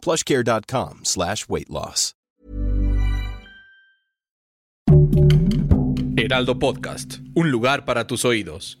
plushcare.com slash weight loss. Heraldo Podcast, un lugar para tus oídos.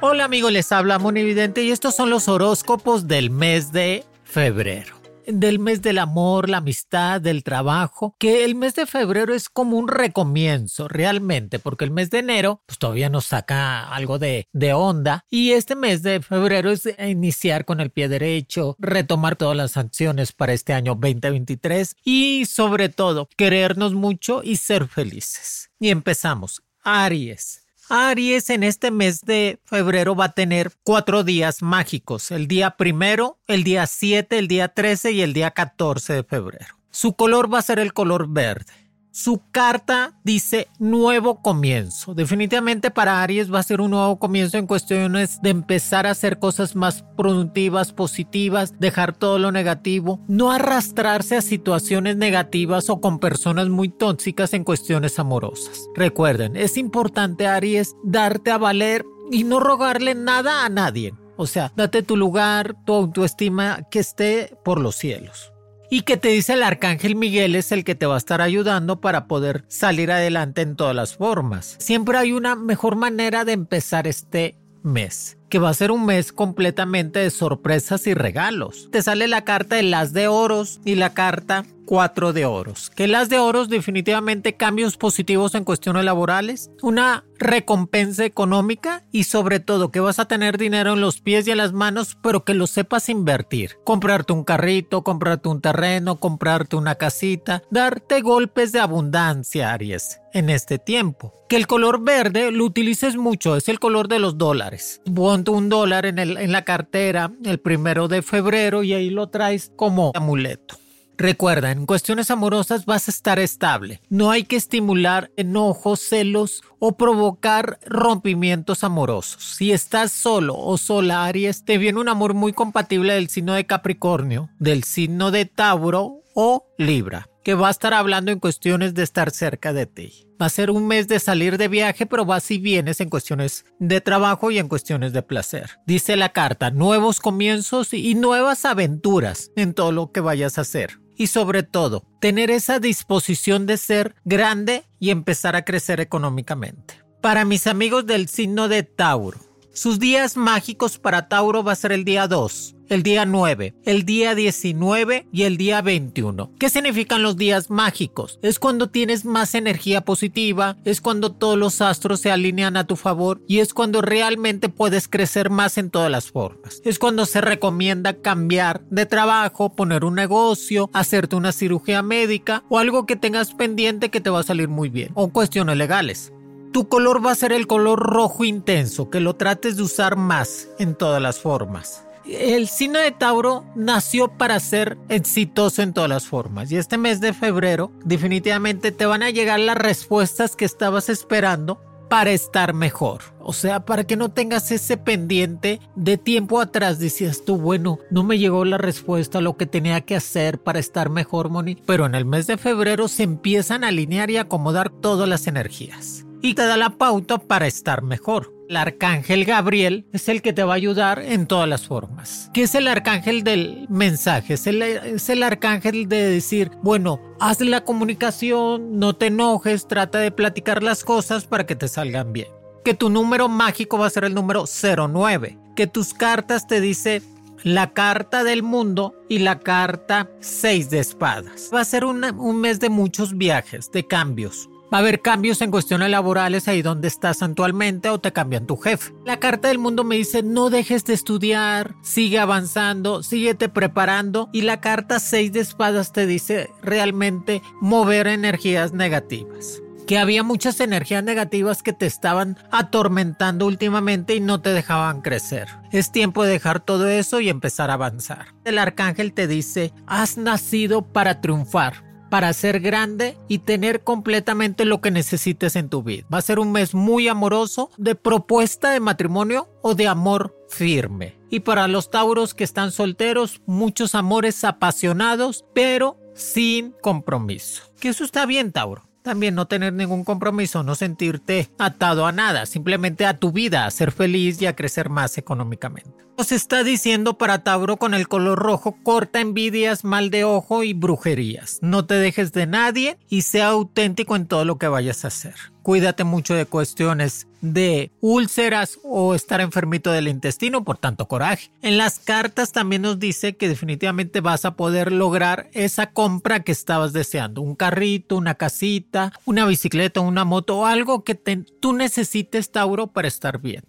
Hola amigos, les habla Monividente y estos son los horóscopos del mes de febrero del mes del amor, la amistad, del trabajo, que el mes de febrero es como un recomienzo realmente, porque el mes de enero pues todavía nos saca algo de, de onda y este mes de febrero es iniciar con el pie derecho, retomar todas las acciones para este año 2023 y sobre todo querernos mucho y ser felices. Y empezamos. Aries. Aries en este mes de febrero va a tener cuatro días mágicos, el día primero, el día 7, el día 13 y el día 14 de febrero. Su color va a ser el color verde. Su carta dice nuevo comienzo. Definitivamente para Aries va a ser un nuevo comienzo en cuestiones de empezar a hacer cosas más productivas, positivas, dejar todo lo negativo, no arrastrarse a situaciones negativas o con personas muy tóxicas en cuestiones amorosas. Recuerden, es importante Aries darte a valer y no rogarle nada a nadie. O sea, date tu lugar, tu autoestima que esté por los cielos y que te dice el arcángel Miguel es el que te va a estar ayudando para poder salir adelante en todas las formas. Siempre hay una mejor manera de empezar este mes que va a ser un mes completamente de sorpresas y regalos. Te sale la carta de las de oros y la carta 4 de oros. Que las de oros definitivamente cambios positivos en cuestiones laborales, una recompensa económica y sobre todo que vas a tener dinero en los pies y en las manos, pero que lo sepas invertir. Comprarte un carrito, comprarte un terreno, comprarte una casita, darte golpes de abundancia, Aries, en este tiempo. Que el color verde lo utilices mucho, es el color de los dólares un dólar en, en la cartera el primero de febrero y ahí lo traes como amuleto. Recuerda, en cuestiones amorosas vas a estar estable. No hay que estimular enojos, celos o provocar rompimientos amorosos. Si estás solo o sola, Aries, te viene un amor muy compatible del signo de Capricornio, del signo de Tauro o Libra que va a estar hablando en cuestiones de estar cerca de ti. Va a ser un mes de salir de viaje, pero vas y vienes en cuestiones de trabajo y en cuestiones de placer. Dice la carta, nuevos comienzos y nuevas aventuras en todo lo que vayas a hacer. Y sobre todo, tener esa disposición de ser grande y empezar a crecer económicamente. Para mis amigos del signo de Tauro, sus días mágicos para Tauro va a ser el día 2, el día 9, el día 19 y el día 21. ¿Qué significan los días mágicos? Es cuando tienes más energía positiva, es cuando todos los astros se alinean a tu favor y es cuando realmente puedes crecer más en todas las formas. Es cuando se recomienda cambiar de trabajo, poner un negocio, hacerte una cirugía médica o algo que tengas pendiente que te va a salir muy bien o cuestiones legales. Tu color va a ser el color rojo intenso, que lo trates de usar más en todas las formas. El signo de Tauro nació para ser exitoso en todas las formas y este mes de febrero definitivamente te van a llegar las respuestas que estabas esperando para estar mejor. O sea, para que no tengas ese pendiente de tiempo atrás. Decías tú, bueno, no me llegó la respuesta a lo que tenía que hacer para estar mejor, Moni. Pero en el mes de febrero se empiezan a alinear y acomodar todas las energías y te da la pauta para estar mejor. El arcángel Gabriel es el que te va a ayudar en todas las formas. ¿Qué es el arcángel del mensaje? Es el, es el, arcángel de decir, bueno, haz la comunicación, no te enojes, trata de platicar las cosas para que te salgan bien. Que tu número mágico va a ser el número 09. Que tus cartas te dice la carta del mundo y la carta 6 de espadas. Va a ser un mes de muchos viajes, de cambios. Va a haber cambios en cuestiones laborales ahí donde estás actualmente o te cambian tu jefe. La carta del mundo me dice no dejes de estudiar, sigue avanzando, síguete preparando y la carta 6 de espadas te dice realmente mover energías negativas. Que había muchas energías negativas que te estaban atormentando últimamente y no te dejaban crecer. Es tiempo de dejar todo eso y empezar a avanzar. El arcángel te dice, has nacido para triunfar para ser grande y tener completamente lo que necesites en tu vida. Va a ser un mes muy amoroso de propuesta de matrimonio o de amor firme. Y para los tauros que están solteros, muchos amores apasionados, pero sin compromiso. Que eso está bien, Tauro. También no tener ningún compromiso, no sentirte atado a nada, simplemente a tu vida, a ser feliz y a crecer más económicamente. Nos está diciendo para Tauro con el color rojo, corta envidias, mal de ojo y brujerías. No te dejes de nadie y sea auténtico en todo lo que vayas a hacer. Cuídate mucho de cuestiones de úlceras o estar enfermito del intestino por tanto coraje. En las cartas también nos dice que definitivamente vas a poder lograr esa compra que estabas deseando. Un carrito, una casita, una bicicleta, una moto algo que tú necesites, Tauro, para estar bien.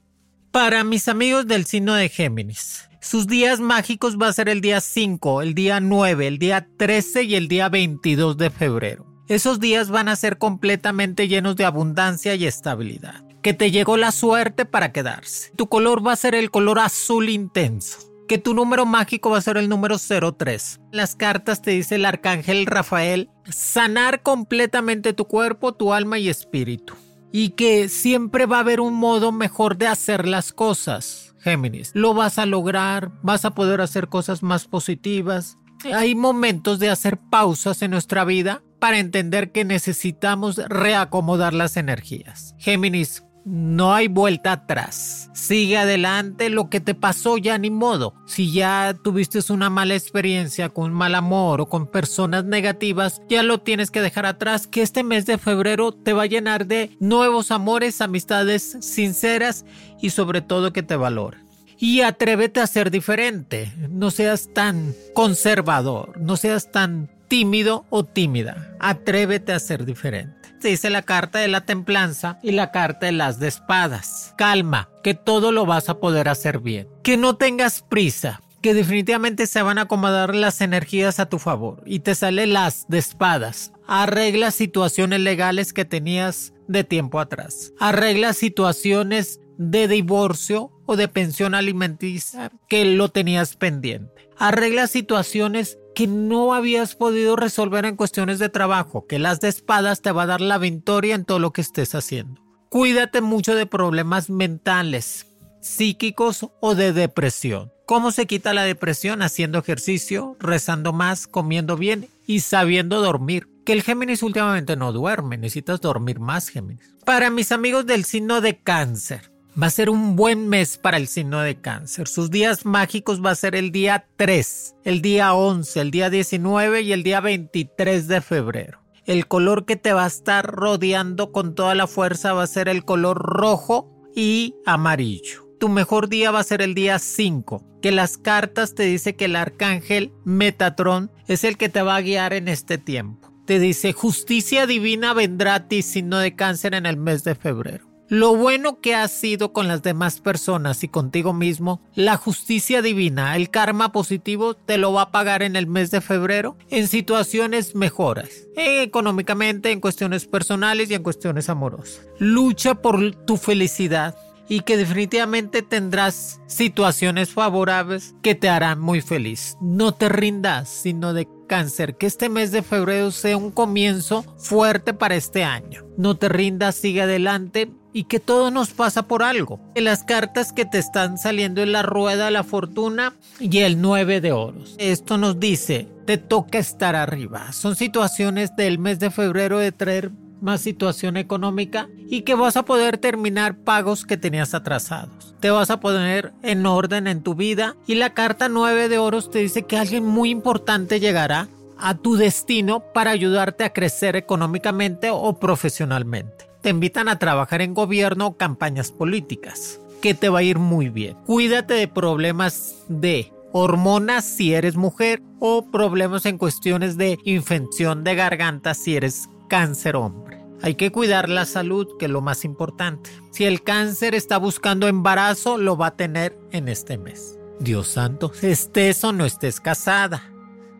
Para mis amigos del signo de Géminis, sus días mágicos va a ser el día 5, el día 9, el día 13 y el día 22 de febrero. Esos días van a ser completamente llenos de abundancia y estabilidad. Que te llegó la suerte para quedarse. Tu color va a ser el color azul intenso que tu número mágico va a ser el número 03. Las cartas te dice el arcángel Rafael, sanar completamente tu cuerpo, tu alma y espíritu. Y que siempre va a haber un modo mejor de hacer las cosas, Géminis. Lo vas a lograr, vas a poder hacer cosas más positivas. Hay momentos de hacer pausas en nuestra vida para entender que necesitamos reacomodar las energías. Géminis, no hay vuelta atrás. Sigue adelante, lo que te pasó ya ni modo. Si ya tuviste una mala experiencia con un mal amor o con personas negativas, ya lo tienes que dejar atrás, que este mes de febrero te va a llenar de nuevos amores, amistades sinceras y sobre todo que te valoren y atrévete a ser diferente. No seas tan conservador, no seas tan tímido o tímida. Atrévete a ser diferente. Dice la carta de la templanza y la carta de las de espadas. Calma, que todo lo vas a poder hacer bien. Que no tengas prisa, que definitivamente se van a acomodar las energías a tu favor. Y te sale las de espadas. Arregla situaciones legales que tenías de tiempo atrás. Arregla situaciones de divorcio o de pensión alimenticia que lo tenías pendiente. Arregla situaciones que no habías podido resolver en cuestiones de trabajo, que las de espadas te va a dar la victoria en todo lo que estés haciendo. Cuídate mucho de problemas mentales, psíquicos o de depresión. ¿Cómo se quita la depresión? Haciendo ejercicio, rezando más, comiendo bien y sabiendo dormir. Que el Géminis últimamente no duerme, necesitas dormir más Géminis. Para mis amigos del signo de cáncer, Va a ser un buen mes para el signo de cáncer. Sus días mágicos va a ser el día 3, el día 11, el día 19 y el día 23 de febrero. El color que te va a estar rodeando con toda la fuerza va a ser el color rojo y amarillo. Tu mejor día va a ser el día 5, que las cartas te dice que el arcángel Metatron es el que te va a guiar en este tiempo. Te dice, justicia divina vendrá a ti signo de cáncer en el mes de febrero lo bueno que has sido con las demás personas y contigo mismo, la justicia divina, el karma positivo te lo va a pagar en el mes de febrero en situaciones mejoras, económicamente, en cuestiones personales y en cuestiones amorosas. Lucha por tu felicidad y que definitivamente tendrás situaciones favorables que te harán muy feliz. No te rindas, sino de cáncer, que este mes de febrero sea un comienzo fuerte para este año. No te rindas, sigue adelante y que todo nos pasa por algo. En las cartas que te están saliendo en la rueda de la fortuna y el 9 de oros. Esto nos dice, te toca estar arriba. Son situaciones del mes de febrero de traer más situación económica y que vas a poder terminar pagos que tenías atrasados. Te vas a poner en orden en tu vida y la carta 9 de oros te dice que alguien muy importante llegará a tu destino para ayudarte a crecer económicamente o profesionalmente te invitan a trabajar en gobierno o campañas políticas, que te va a ir muy bien. Cuídate de problemas de hormonas si eres mujer o problemas en cuestiones de infección de garganta si eres cáncer hombre. Hay que cuidar la salud, que es lo más importante. Si el cáncer está buscando embarazo, lo va a tener en este mes. Dios santo, estés o no estés casada.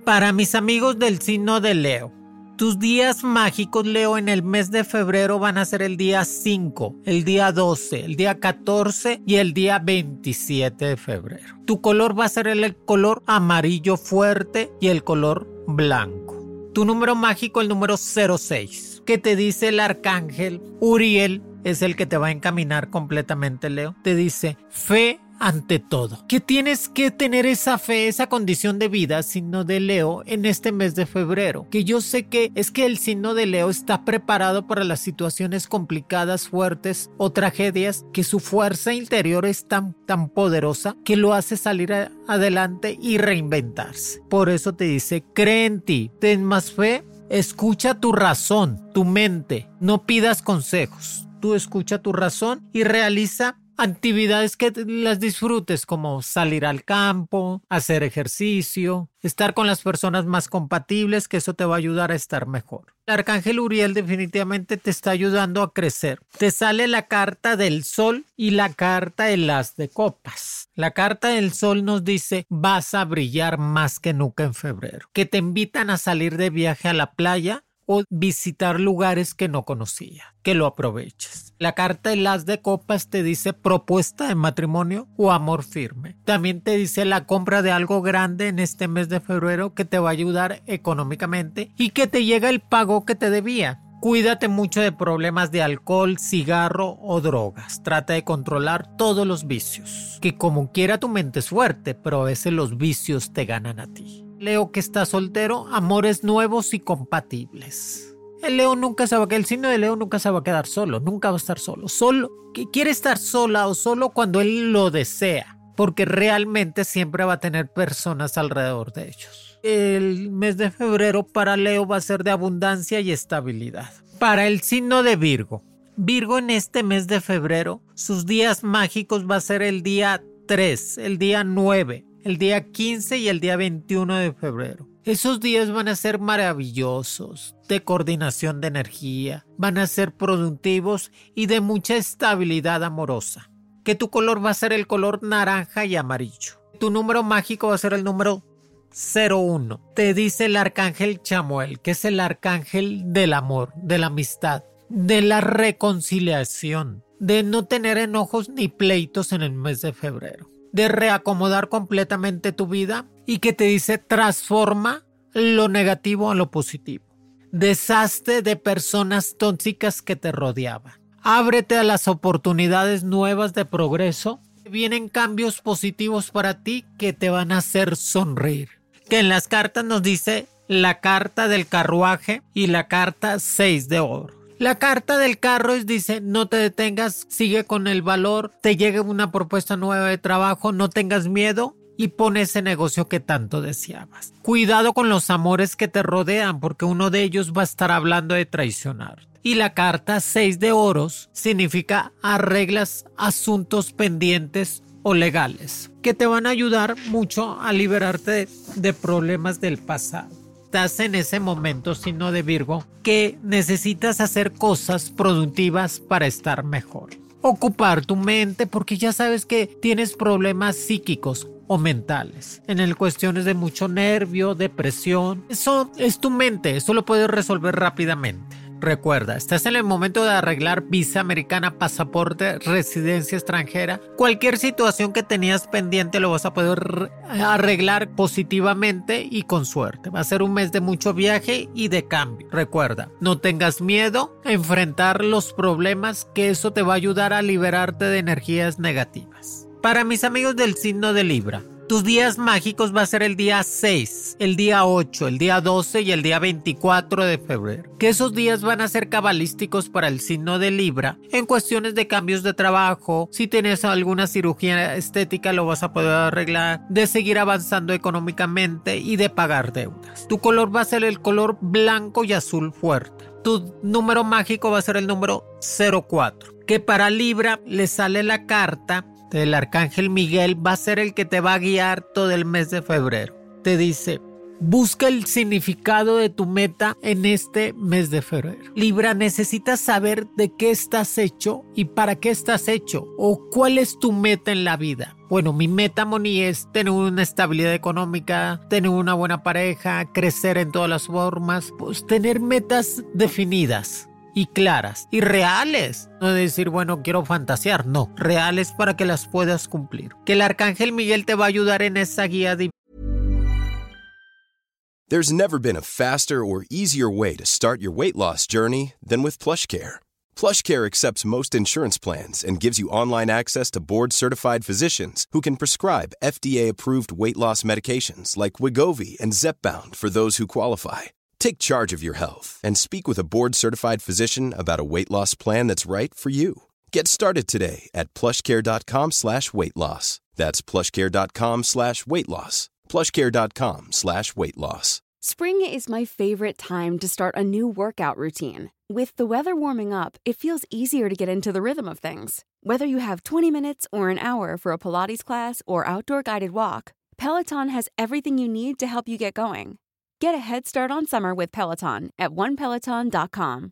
Para mis amigos del signo de Leo, Tus días mágicos, Leo, en el mes de febrero van a ser el día 5, el día 12, el día 14 y el día 27 de febrero. Tu color va a ser el color amarillo fuerte y el color blanco. Tu número mágico, el número 06, que te dice el arcángel Uriel, es el que te va a encaminar completamente, Leo. Te dice fe ante todo. Que tienes que tener esa fe, esa condición de vida, signo de Leo, en este mes de febrero. Que yo sé que es que el signo de Leo está preparado para las situaciones complicadas, fuertes o tragedias, que su fuerza interior es tan, tan poderosa que lo hace salir adelante y reinventarse. Por eso te dice, cree en ti, ten más fe, escucha tu razón, tu mente, no pidas consejos. Tú escucha tu razón y realiza actividades que las disfrutes como salir al campo, hacer ejercicio, estar con las personas más compatibles, que eso te va a ayudar a estar mejor. El arcángel Uriel definitivamente te está ayudando a crecer. Te sale la carta del sol y la carta de las de copas. La carta del sol nos dice vas a brillar más que nunca en febrero, que te invitan a salir de viaje a la playa o visitar lugares que no conocía. Que lo aproveches. La carta de las de copas te dice propuesta de matrimonio o amor firme. También te dice la compra de algo grande en este mes de febrero que te va a ayudar económicamente y que te llega el pago que te debía. Cuídate mucho de problemas de alcohol, cigarro o drogas. Trata de controlar todos los vicios. Que como quiera tu mente es fuerte, pero a veces los vicios te ganan a ti. Leo que está soltero, amores nuevos y compatibles. El Leo nunca se va a el signo de Leo nunca se va a quedar solo, nunca va a estar solo. Solo, quiere estar sola o solo cuando él lo desea, porque realmente siempre va a tener personas alrededor de ellos. El mes de febrero para Leo va a ser de abundancia y estabilidad. Para el signo de Virgo. Virgo en este mes de febrero, sus días mágicos va a ser el día 3, el día 9, el día 15 y el día 21 de febrero. Esos días van a ser maravillosos, de coordinación de energía, van a ser productivos y de mucha estabilidad amorosa. Que tu color va a ser el color naranja y amarillo. Tu número mágico va a ser el número 01. Te dice el arcángel Chamuel, que es el arcángel del amor, de la amistad, de la reconciliación, de no tener enojos ni pleitos en el mes de febrero de reacomodar completamente tu vida y que te dice transforma lo negativo a lo positivo. Deshazte de personas tóxicas que te rodeaban. Ábrete a las oportunidades nuevas de progreso. Vienen cambios positivos para ti que te van a hacer sonreír. Que en las cartas nos dice la carta del carruaje y la carta 6 de oro. La carta del carro dice, no te detengas, sigue con el valor, te llegue una propuesta nueva de trabajo, no tengas miedo y pon ese negocio que tanto deseabas. Cuidado con los amores que te rodean porque uno de ellos va a estar hablando de traicionar. Y la carta 6 de oros significa arreglas asuntos pendientes o legales que te van a ayudar mucho a liberarte de problemas del pasado estás en ese momento, sino de Virgo, que necesitas hacer cosas productivas para estar mejor. Ocupar tu mente porque ya sabes que tienes problemas psíquicos o mentales. En el cuestiones de mucho nervio, depresión. Eso es tu mente, eso lo puedes resolver rápidamente. Recuerda, estás en el momento de arreglar visa americana, pasaporte, residencia extranjera. Cualquier situación que tenías pendiente lo vas a poder arreglar positivamente y con suerte. Va a ser un mes de mucho viaje y de cambio. Recuerda, no tengas miedo a enfrentar los problemas que eso te va a ayudar a liberarte de energías negativas. Para mis amigos del signo de Libra, tus días mágicos va a ser el día 6, el día 8, el día 12 y el día 24 de febrero. Que esos días van a ser cabalísticos para el signo de Libra en cuestiones de cambios de trabajo. Si tienes alguna cirugía estética lo vas a poder arreglar, de seguir avanzando económicamente y de pagar deudas. Tu color va a ser el color blanco y azul fuerte. Tu número mágico va a ser el número 04. Que para Libra le sale la carta el arcángel Miguel va a ser el que te va a guiar todo el mes de febrero. Te dice, Busca el significado de tu meta en este mes de febrero. Libra, necesitas saber de qué estás hecho y para qué estás hecho o cuál es tu meta en la vida. Bueno, mi meta, Moni, es tener una estabilidad económica, tener una buena pareja, crecer en todas las formas, pues tener metas definidas y claras y reales. No decir, bueno, quiero fantasear, no, reales para que las puedas cumplir. Que el arcángel Miguel te va a ayudar en esa guía There's never been a faster or easier way to start your weight loss journey than with PlushCare. PlushCare accepts most insurance plans and gives you online access to board-certified physicians who can prescribe FDA-approved weight loss medications like Wigovi and Zepbound for those who qualify. Take charge of your health and speak with a board-certified physician about a weight loss plan that's right for you. Get started today at plushcare.com slash weight loss. That's plushcare.com slash weight loss. plushcare.com slash weight loss. Spring is my favorite time to start a new workout routine. With the weather warming up, it feels easier to get into the rhythm of things. Whether you have 20 minutes or an hour for a Pilates class or outdoor guided walk, Peloton has everything you need to help you get going. Get a head start on summer with Peloton at onepeloton.com.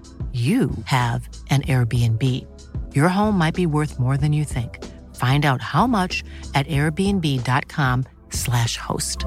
you have an Airbnb. Your home might be worth more than you think. Find out how much at airbnb.com/slash host.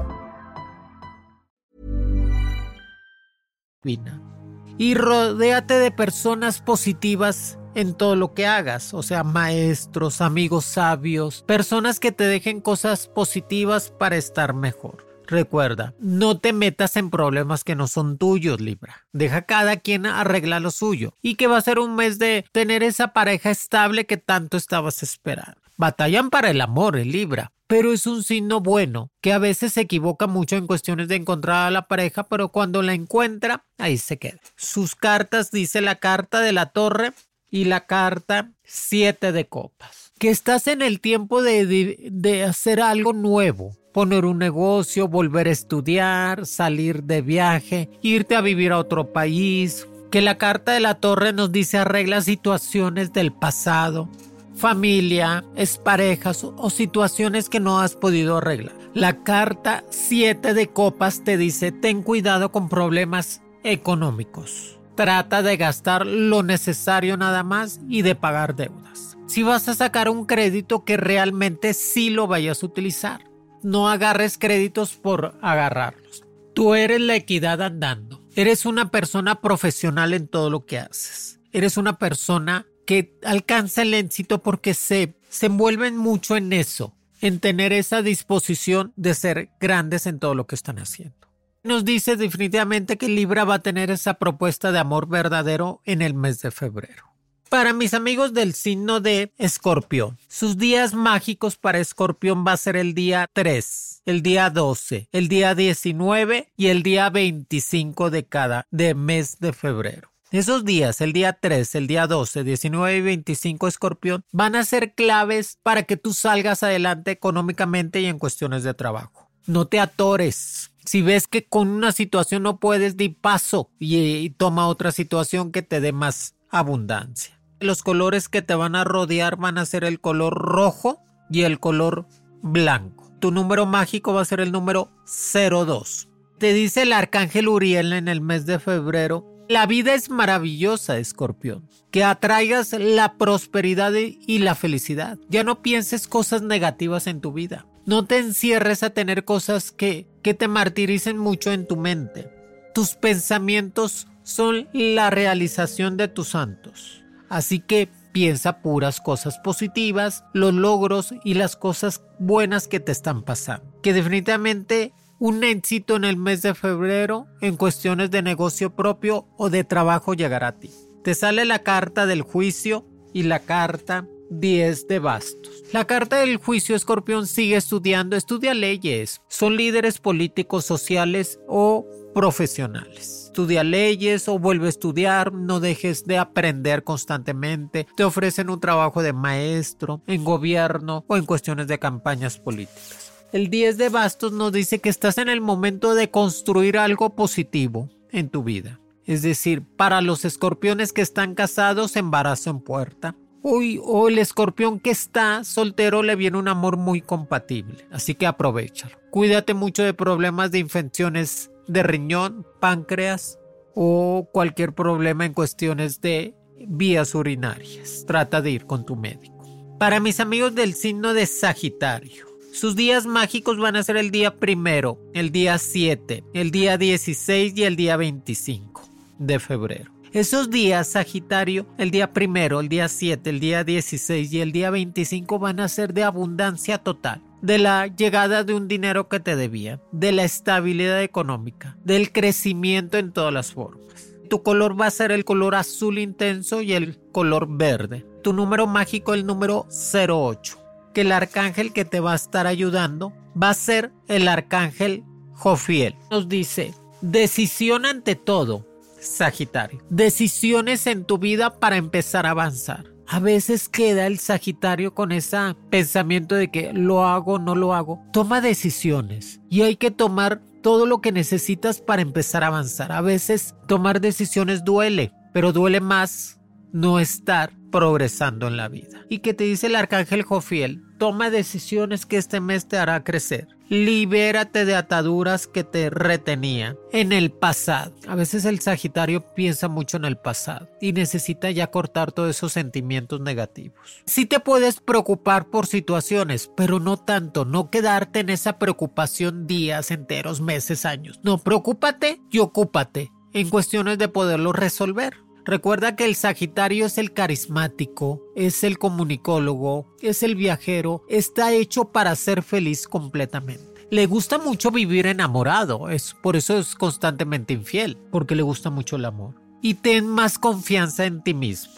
Y rodéate de personas positivas en todo lo que hagas, o sea, maestros, amigos sabios, personas que te dejen cosas positivas para estar mejor. Recuerda, no te metas en problemas que no son tuyos, Libra. Deja cada quien arreglar lo suyo. Y que va a ser un mes de tener esa pareja estable que tanto estabas esperando. Batallan para el amor, el Libra. Pero es un signo bueno, que a veces se equivoca mucho en cuestiones de encontrar a la pareja, pero cuando la encuentra, ahí se queda. Sus cartas dice la carta de la torre y la carta siete de copas. Estás en el tiempo de hacer algo nuevo, poner un negocio, volver a estudiar, salir de viaje, irte a vivir a otro país. Que la carta de la torre nos dice arregla situaciones del pasado, familia, parejas o situaciones que no has podido arreglar. La carta 7 de copas te dice ten cuidado con problemas económicos. Trata de gastar lo necesario nada más y de pagar deudas. Si vas a sacar un crédito que realmente sí lo vayas a utilizar no agarres créditos por agarrarlos. Tú eres la equidad andando. Eres una persona profesional en todo lo que haces. Eres una persona que alcanza el éxito porque se, se envuelven mucho en eso, en tener esa disposición de ser grandes en todo lo que están haciendo. Nos dice definitivamente que Libra va a tener esa propuesta de amor verdadero en el mes de febrero. Para mis amigos del signo de Escorpión, sus días mágicos para Escorpión va a ser el día 3, el día 12, el día 19 y el día 25 de cada de mes de febrero. Esos días, el día 3, el día 12, 19 y 25 Escorpión, van a ser claves para que tú salgas adelante económicamente y en cuestiones de trabajo. No te atores. Si ves que con una situación no puedes, di paso y, y toma otra situación que te dé más abundancia. Los colores que te van a rodear van a ser el color rojo y el color blanco. Tu número mágico va a ser el número 02. Te dice el arcángel Uriel en el mes de febrero. La vida es maravillosa, escorpión. Que atraigas la prosperidad y la felicidad. Ya no pienses cosas negativas en tu vida. No te encierres a tener cosas que, que te martiricen mucho en tu mente. Tus pensamientos son la realización de tus santos. Así que piensa puras cosas positivas, los logros y las cosas buenas que te están pasando. Que definitivamente un éxito en el mes de febrero en cuestiones de negocio propio o de trabajo llegará a ti. Te sale la carta del juicio y la carta 10 de bastos. La carta del juicio escorpión sigue estudiando, estudia leyes. Son líderes políticos, sociales o profesionales. Estudia leyes o vuelve a estudiar, no dejes de aprender constantemente. Te ofrecen un trabajo de maestro, en gobierno o en cuestiones de campañas políticas. El 10 de bastos nos dice que estás en el momento de construir algo positivo en tu vida. Es decir, para los escorpiones que están casados, embarazo en puerta. Uy, o el escorpión que está soltero le viene un amor muy compatible. Así que aprovechalo. Cuídate mucho de problemas de infecciones de riñón, páncreas o cualquier problema en cuestiones de vías urinarias. Trata de ir con tu médico. Para mis amigos del signo de Sagitario, sus días mágicos van a ser el día primero, el día 7, el día 16 y el día 25 de febrero. Esos días, Sagitario, el día primero, el día 7, el día 16 y el día 25 van a ser de abundancia total de la llegada de un dinero que te debía, de la estabilidad económica, del crecimiento en todas las formas. Tu color va a ser el color azul intenso y el color verde. Tu número mágico el número 08. Que el arcángel que te va a estar ayudando va a ser el arcángel Jofiel. Nos dice, decisión ante todo, Sagitario. Decisiones en tu vida para empezar a avanzar a veces queda el Sagitario con ese pensamiento de que lo hago, no lo hago. Toma decisiones y hay que tomar todo lo que necesitas para empezar a avanzar. A veces tomar decisiones duele, pero duele más no estar progresando en la vida. ¿Y que te dice el arcángel Jofiel? Toma decisiones que este mes te hará crecer. Libérate de ataduras que te retenían en el pasado. A veces el Sagitario piensa mucho en el pasado y necesita ya cortar todos esos sentimientos negativos. Sí te puedes preocupar por situaciones, pero no tanto, no quedarte en esa preocupación días enteros, meses, años. No, preocúpate y ocúpate en cuestiones de poderlo resolver. Recuerda que el Sagitario es el carismático, es el comunicólogo, es el viajero, está hecho para ser feliz completamente. Le gusta mucho vivir enamorado, es, por eso es constantemente infiel, porque le gusta mucho el amor. Y ten más confianza en ti mismo.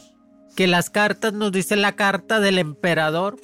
Que las cartas nos dicen la carta del emperador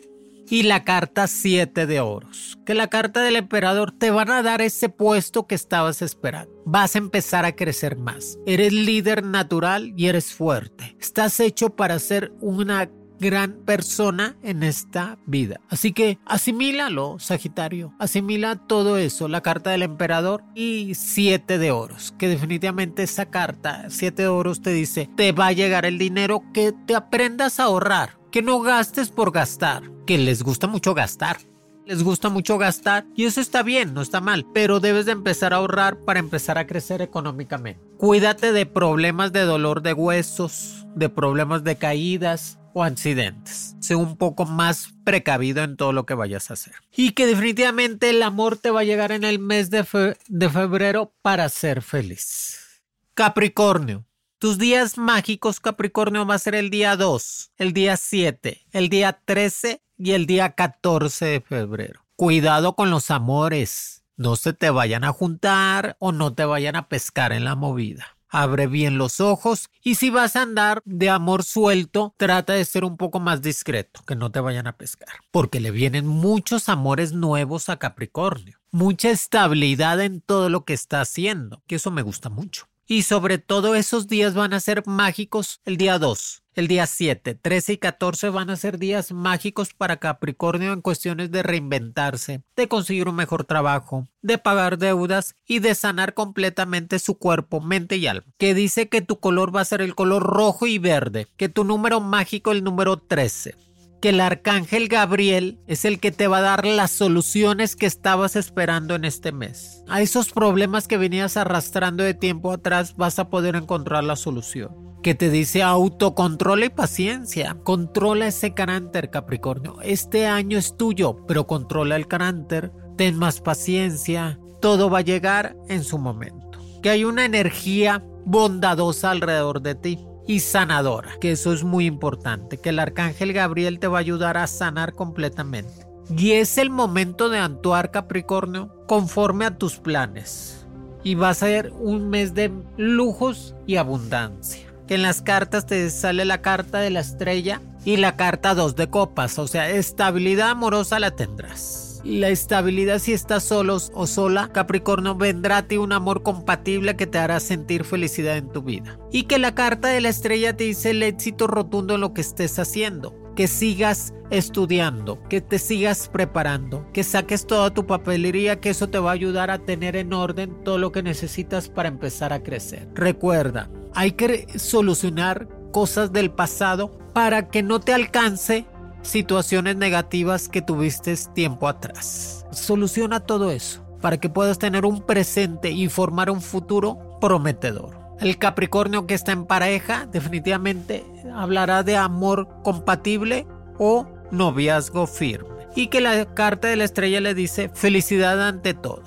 y la carta 7 de oros. Que la carta del emperador te van a dar ese puesto que estabas esperando. Vas a empezar a crecer más. Eres líder natural y eres fuerte. Estás hecho para ser una gran persona en esta vida. Así que asimílalo, Sagitario. Asimila todo eso, la carta del emperador y siete de oros. Que definitivamente esa carta, siete de oros, te dice, te va a llegar el dinero que te aprendas a ahorrar que no gastes por gastar, que les gusta mucho gastar. Les gusta mucho gastar y eso está bien, no está mal, pero debes de empezar a ahorrar para empezar a crecer económicamente. Cuídate de problemas de dolor de huesos, de problemas de caídas, o accidentes. Sé un poco más precavido en todo lo que vayas a hacer. Y que definitivamente el amor te va a llegar en el mes de, de febrero para ser feliz. Capricornio. Tus días mágicos, Capricornio, va a ser el día 2, el día 7, el día 13 y el día 14 de febrero. Cuidado con los amores. No se te vayan a juntar o no te vayan a pescar en la movida. Abre bien los ojos y si vas a andar de amor suelto, trata de ser un poco más discreto, que no te vayan a pescar, porque le vienen muchos amores nuevos a Capricornio, mucha estabilidad en todo lo que está haciendo, que eso me gusta mucho. Y sobre todo esos días van a ser mágicos el día 2, el día 7, 13 y 14 van a ser días mágicos para Capricornio en cuestiones de reinventarse, de conseguir un mejor trabajo, de pagar deudas y de sanar completamente su cuerpo, mente y alma. Que dice que tu color va a ser el color rojo y verde, que tu número mágico el número 13 que el arcángel Gabriel es el que te va a dar las soluciones que estabas esperando en este mes. A esos problemas que venías arrastrando de tiempo atrás vas a poder encontrar la solución. Que te dice autocontrol y paciencia. Controla ese carácter, Capricornio. Este año es tuyo, pero controla el carácter. Ten más paciencia. Todo va a llegar en su momento. Que hay una energía bondadosa alrededor de ti y sanadora, que eso es muy importante, que el arcángel Gabriel te va a ayudar a sanar completamente. Y es el momento de actuar Capricornio conforme a tus planes. Y va a ser un mes de lujos y abundancia. Que en las cartas te sale la carta de la estrella y la carta 2 de copas, o sea, estabilidad amorosa la tendrás. La estabilidad si estás solos o sola, Capricornio vendrá a ti un amor compatible que te hará sentir felicidad en tu vida. Y que la carta de la estrella te dice el éxito rotundo en lo que estés haciendo que sigas estudiando, que te sigas preparando, que saques toda tu papelería, que eso te va a ayudar a tener en orden todo lo que necesitas para empezar a crecer. Recuerda, hay que solucionar cosas del pasado para que no te alcance situaciones negativas que tuviste tiempo atrás. Soluciona todo eso para que puedas tener un presente y formar un futuro prometedor. El Capricornio que está en pareja definitivamente hablará de amor compatible o noviazgo firme. Y que la carta de la estrella le dice felicidad ante todo.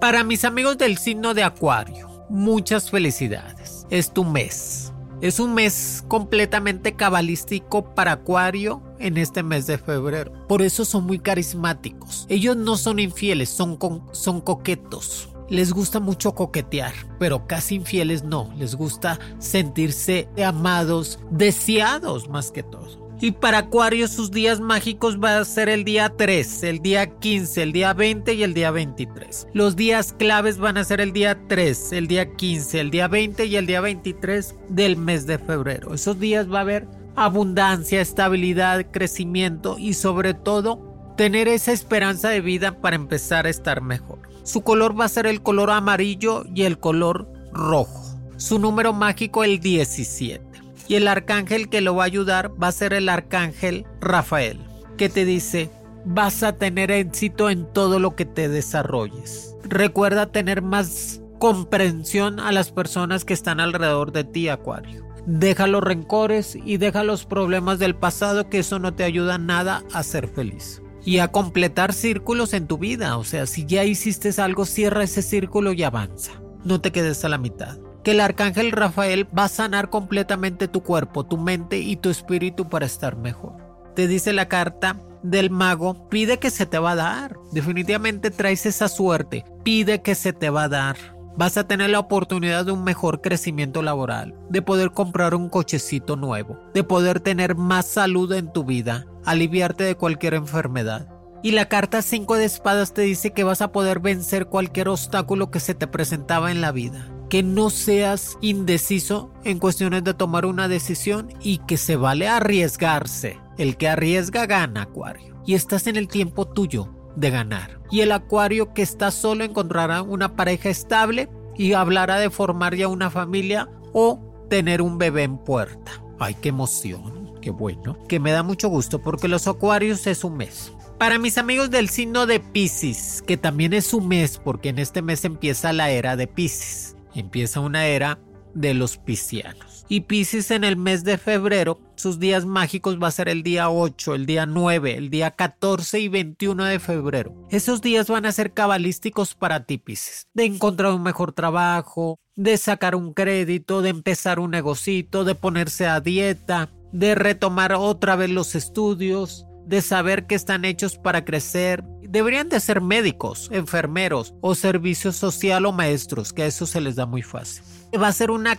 Para mis amigos del signo de Acuario, muchas felicidades. Es tu mes. Es un mes completamente cabalístico para Acuario en este mes de febrero. Por eso son muy carismáticos. Ellos no son infieles, son, son coquetos. Les gusta mucho coquetear, pero casi infieles no. Les gusta sentirse amados, deseados más que todo. Y para Acuario sus días mágicos va a ser el día 3, el día 15, el día 20 y el día 23. Los días claves van a ser el día 3, el día 15, el día 20 y el día 23 del mes de febrero. Esos días va a haber abundancia, estabilidad, crecimiento y sobre todo tener esa esperanza de vida para empezar a estar mejor. Su color va a ser el color amarillo y el color rojo. Su número mágico el 17 y el arcángel que lo va a ayudar va a ser el arcángel Rafael, que te dice, vas a tener éxito en todo lo que te desarrolles. Recuerda tener más comprensión a las personas que están alrededor de ti, Acuario. Deja los rencores y deja los problemas del pasado que eso no te ayuda nada a ser feliz. Y a completar círculos en tu vida. O sea, si ya hiciste algo, cierra ese círculo y avanza. No te quedes a la mitad que el arcángel Rafael va a sanar completamente tu cuerpo, tu mente y tu espíritu para estar mejor. Te dice la carta del mago, pide que se te va a dar. Definitivamente traes esa suerte, pide que se te va a dar. Vas a tener la oportunidad de un mejor crecimiento laboral, de poder comprar un cochecito nuevo, de poder tener más salud en tu vida, aliviarte de cualquier enfermedad. Y la carta 5 de espadas te dice que vas a poder vencer cualquier obstáculo que se te presentaba en la vida que no seas indeciso en cuestiones de tomar una decisión y que se vale arriesgarse. El que arriesga gana, Acuario. Y estás en el tiempo tuyo de ganar. Y el Acuario que está solo encontrará una pareja estable y hablará de formar ya una familia o tener un bebé en puerta. Ay, qué emoción, qué bueno. Que me da mucho gusto porque los Acuarios es un mes. Para mis amigos del signo de Pisces, que también es un mes porque en este mes empieza la era de Pisces empieza una era de los piscianos. Y Piscis en el mes de febrero, sus días mágicos va a ser el día 8, el día 9, el día 14 y 21 de febrero. Esos días van a ser cabalísticos para ti, Piscis. De encontrar un mejor trabajo, de sacar un crédito, de empezar un negocito, de ponerse a dieta, de retomar otra vez los estudios, de saber que están hechos para crecer. Deberían de ser médicos, enfermeros o servicio social o maestros, que a eso se les da muy fácil. Va a ser una,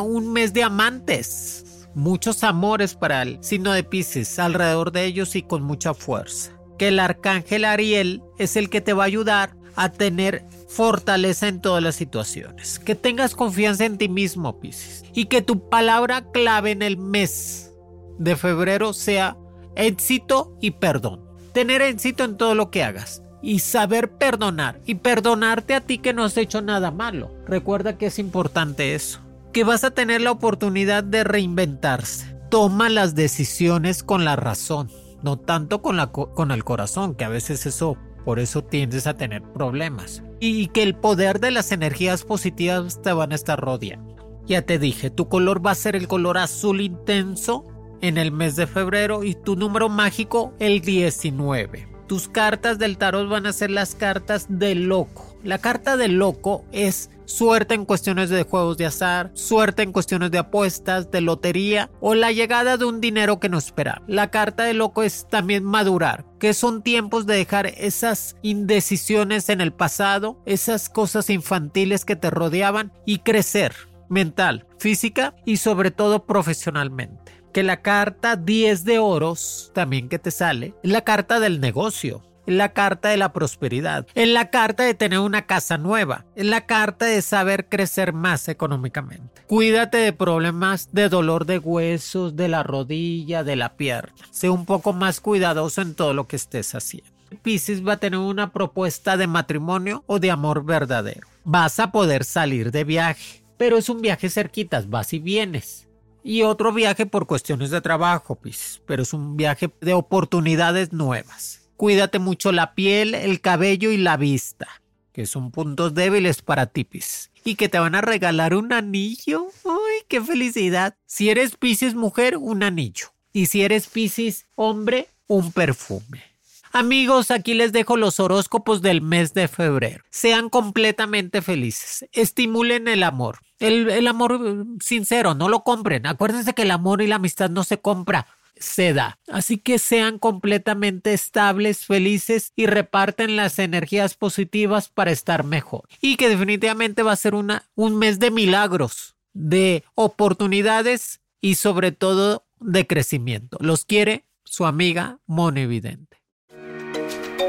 un mes de amantes. Muchos amores para el signo de Pisces alrededor de ellos y con mucha fuerza. Que el arcángel Ariel es el que te va a ayudar a tener fortaleza en todas las situaciones. Que tengas confianza en ti mismo, Pisces. Y que tu palabra clave en el mes de febrero sea éxito y perdón. Tener éxito en todo lo que hagas y saber perdonar y perdonarte a ti que no has hecho nada malo. Recuerda que es importante eso. Que vas a tener la oportunidad de reinventarse. Toma las decisiones con la razón, no tanto con, la, con el corazón, que a veces eso, por eso tiendes a tener problemas. Y que el poder de las energías positivas te van a estar rodeando. Ya te dije, tu color va a ser el color azul intenso en el mes de febrero y tu número mágico el 19. Tus cartas del tarot van a ser las cartas del loco. La carta del loco es suerte en cuestiones de juegos de azar, suerte en cuestiones de apuestas, de lotería o la llegada de un dinero que no espera. La carta del loco es también madurar, que son tiempos de dejar esas indecisiones en el pasado, esas cosas infantiles que te rodeaban y crecer mental, física y sobre todo profesionalmente. Que la carta 10 de oros, también que te sale, es la carta del negocio. Es la carta de la prosperidad, es la carta de tener una casa nueva, es la carta de saber crecer más económicamente. Cuídate de problemas de dolor de huesos, de la rodilla, de la pierna. Sé un poco más cuidadoso en todo lo que estés haciendo. Pisces va a tener una propuesta de matrimonio o de amor verdadero. Vas a poder salir de viaje, pero es un viaje cerquitas, vas y vienes. Y otro viaje por cuestiones de trabajo, Pisces, pero es un viaje de oportunidades nuevas. Cuídate mucho la piel, el cabello y la vista, que son puntos débiles para ti, Pisces. Y que te van a regalar un anillo. ¡Uy, qué felicidad! Si eres Pisces mujer, un anillo. Y si eres Pisces hombre, un perfume. Amigos, aquí les dejo los horóscopos del mes de febrero. Sean completamente felices. Estimulen el amor. El, amor eh, sincero, no lo compren. Acuérdense que el amor y la amistad no se compra, se da. Así que sean completamente estables, felices y reparten las energías positivas para estar mejor. Y que definitivamente va a ser un mes de milagros, de oportunidades y sobre todo de crecimiento. Los quiere su amiga Evidente.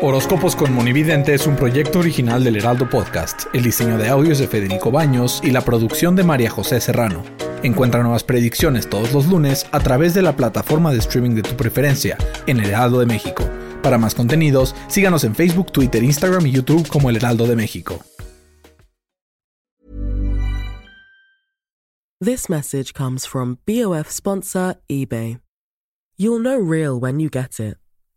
Horóscopos con Monividente es un proyecto original del Heraldo Podcast. El diseño de audios de Federico Baños y la producción de María José Serrano. Encuentra nuevas predicciones todos los lunes a través de la plataforma de streaming de tu preferencia en El Heraldo de México. Para más contenidos, síganos en Facebook, Twitter, Instagram y YouTube como El Heraldo de México. This message comes from BOF sponsor eBay. You'll know real when you get it.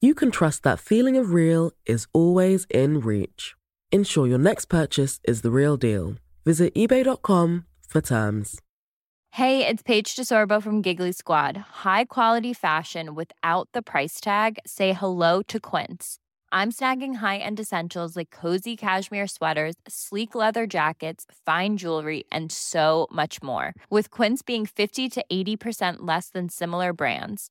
you can trust that feeling of real is always in reach. Ensure your next purchase is the real deal. Visit eBay.com for terms. Hey, it's Paige DeSorbo from Giggly Squad. High quality fashion without the price tag? Say hello to Quince. I'm snagging high end essentials like cozy cashmere sweaters, sleek leather jackets, fine jewelry, and so much more. With Quince being 50 to 80% less than similar brands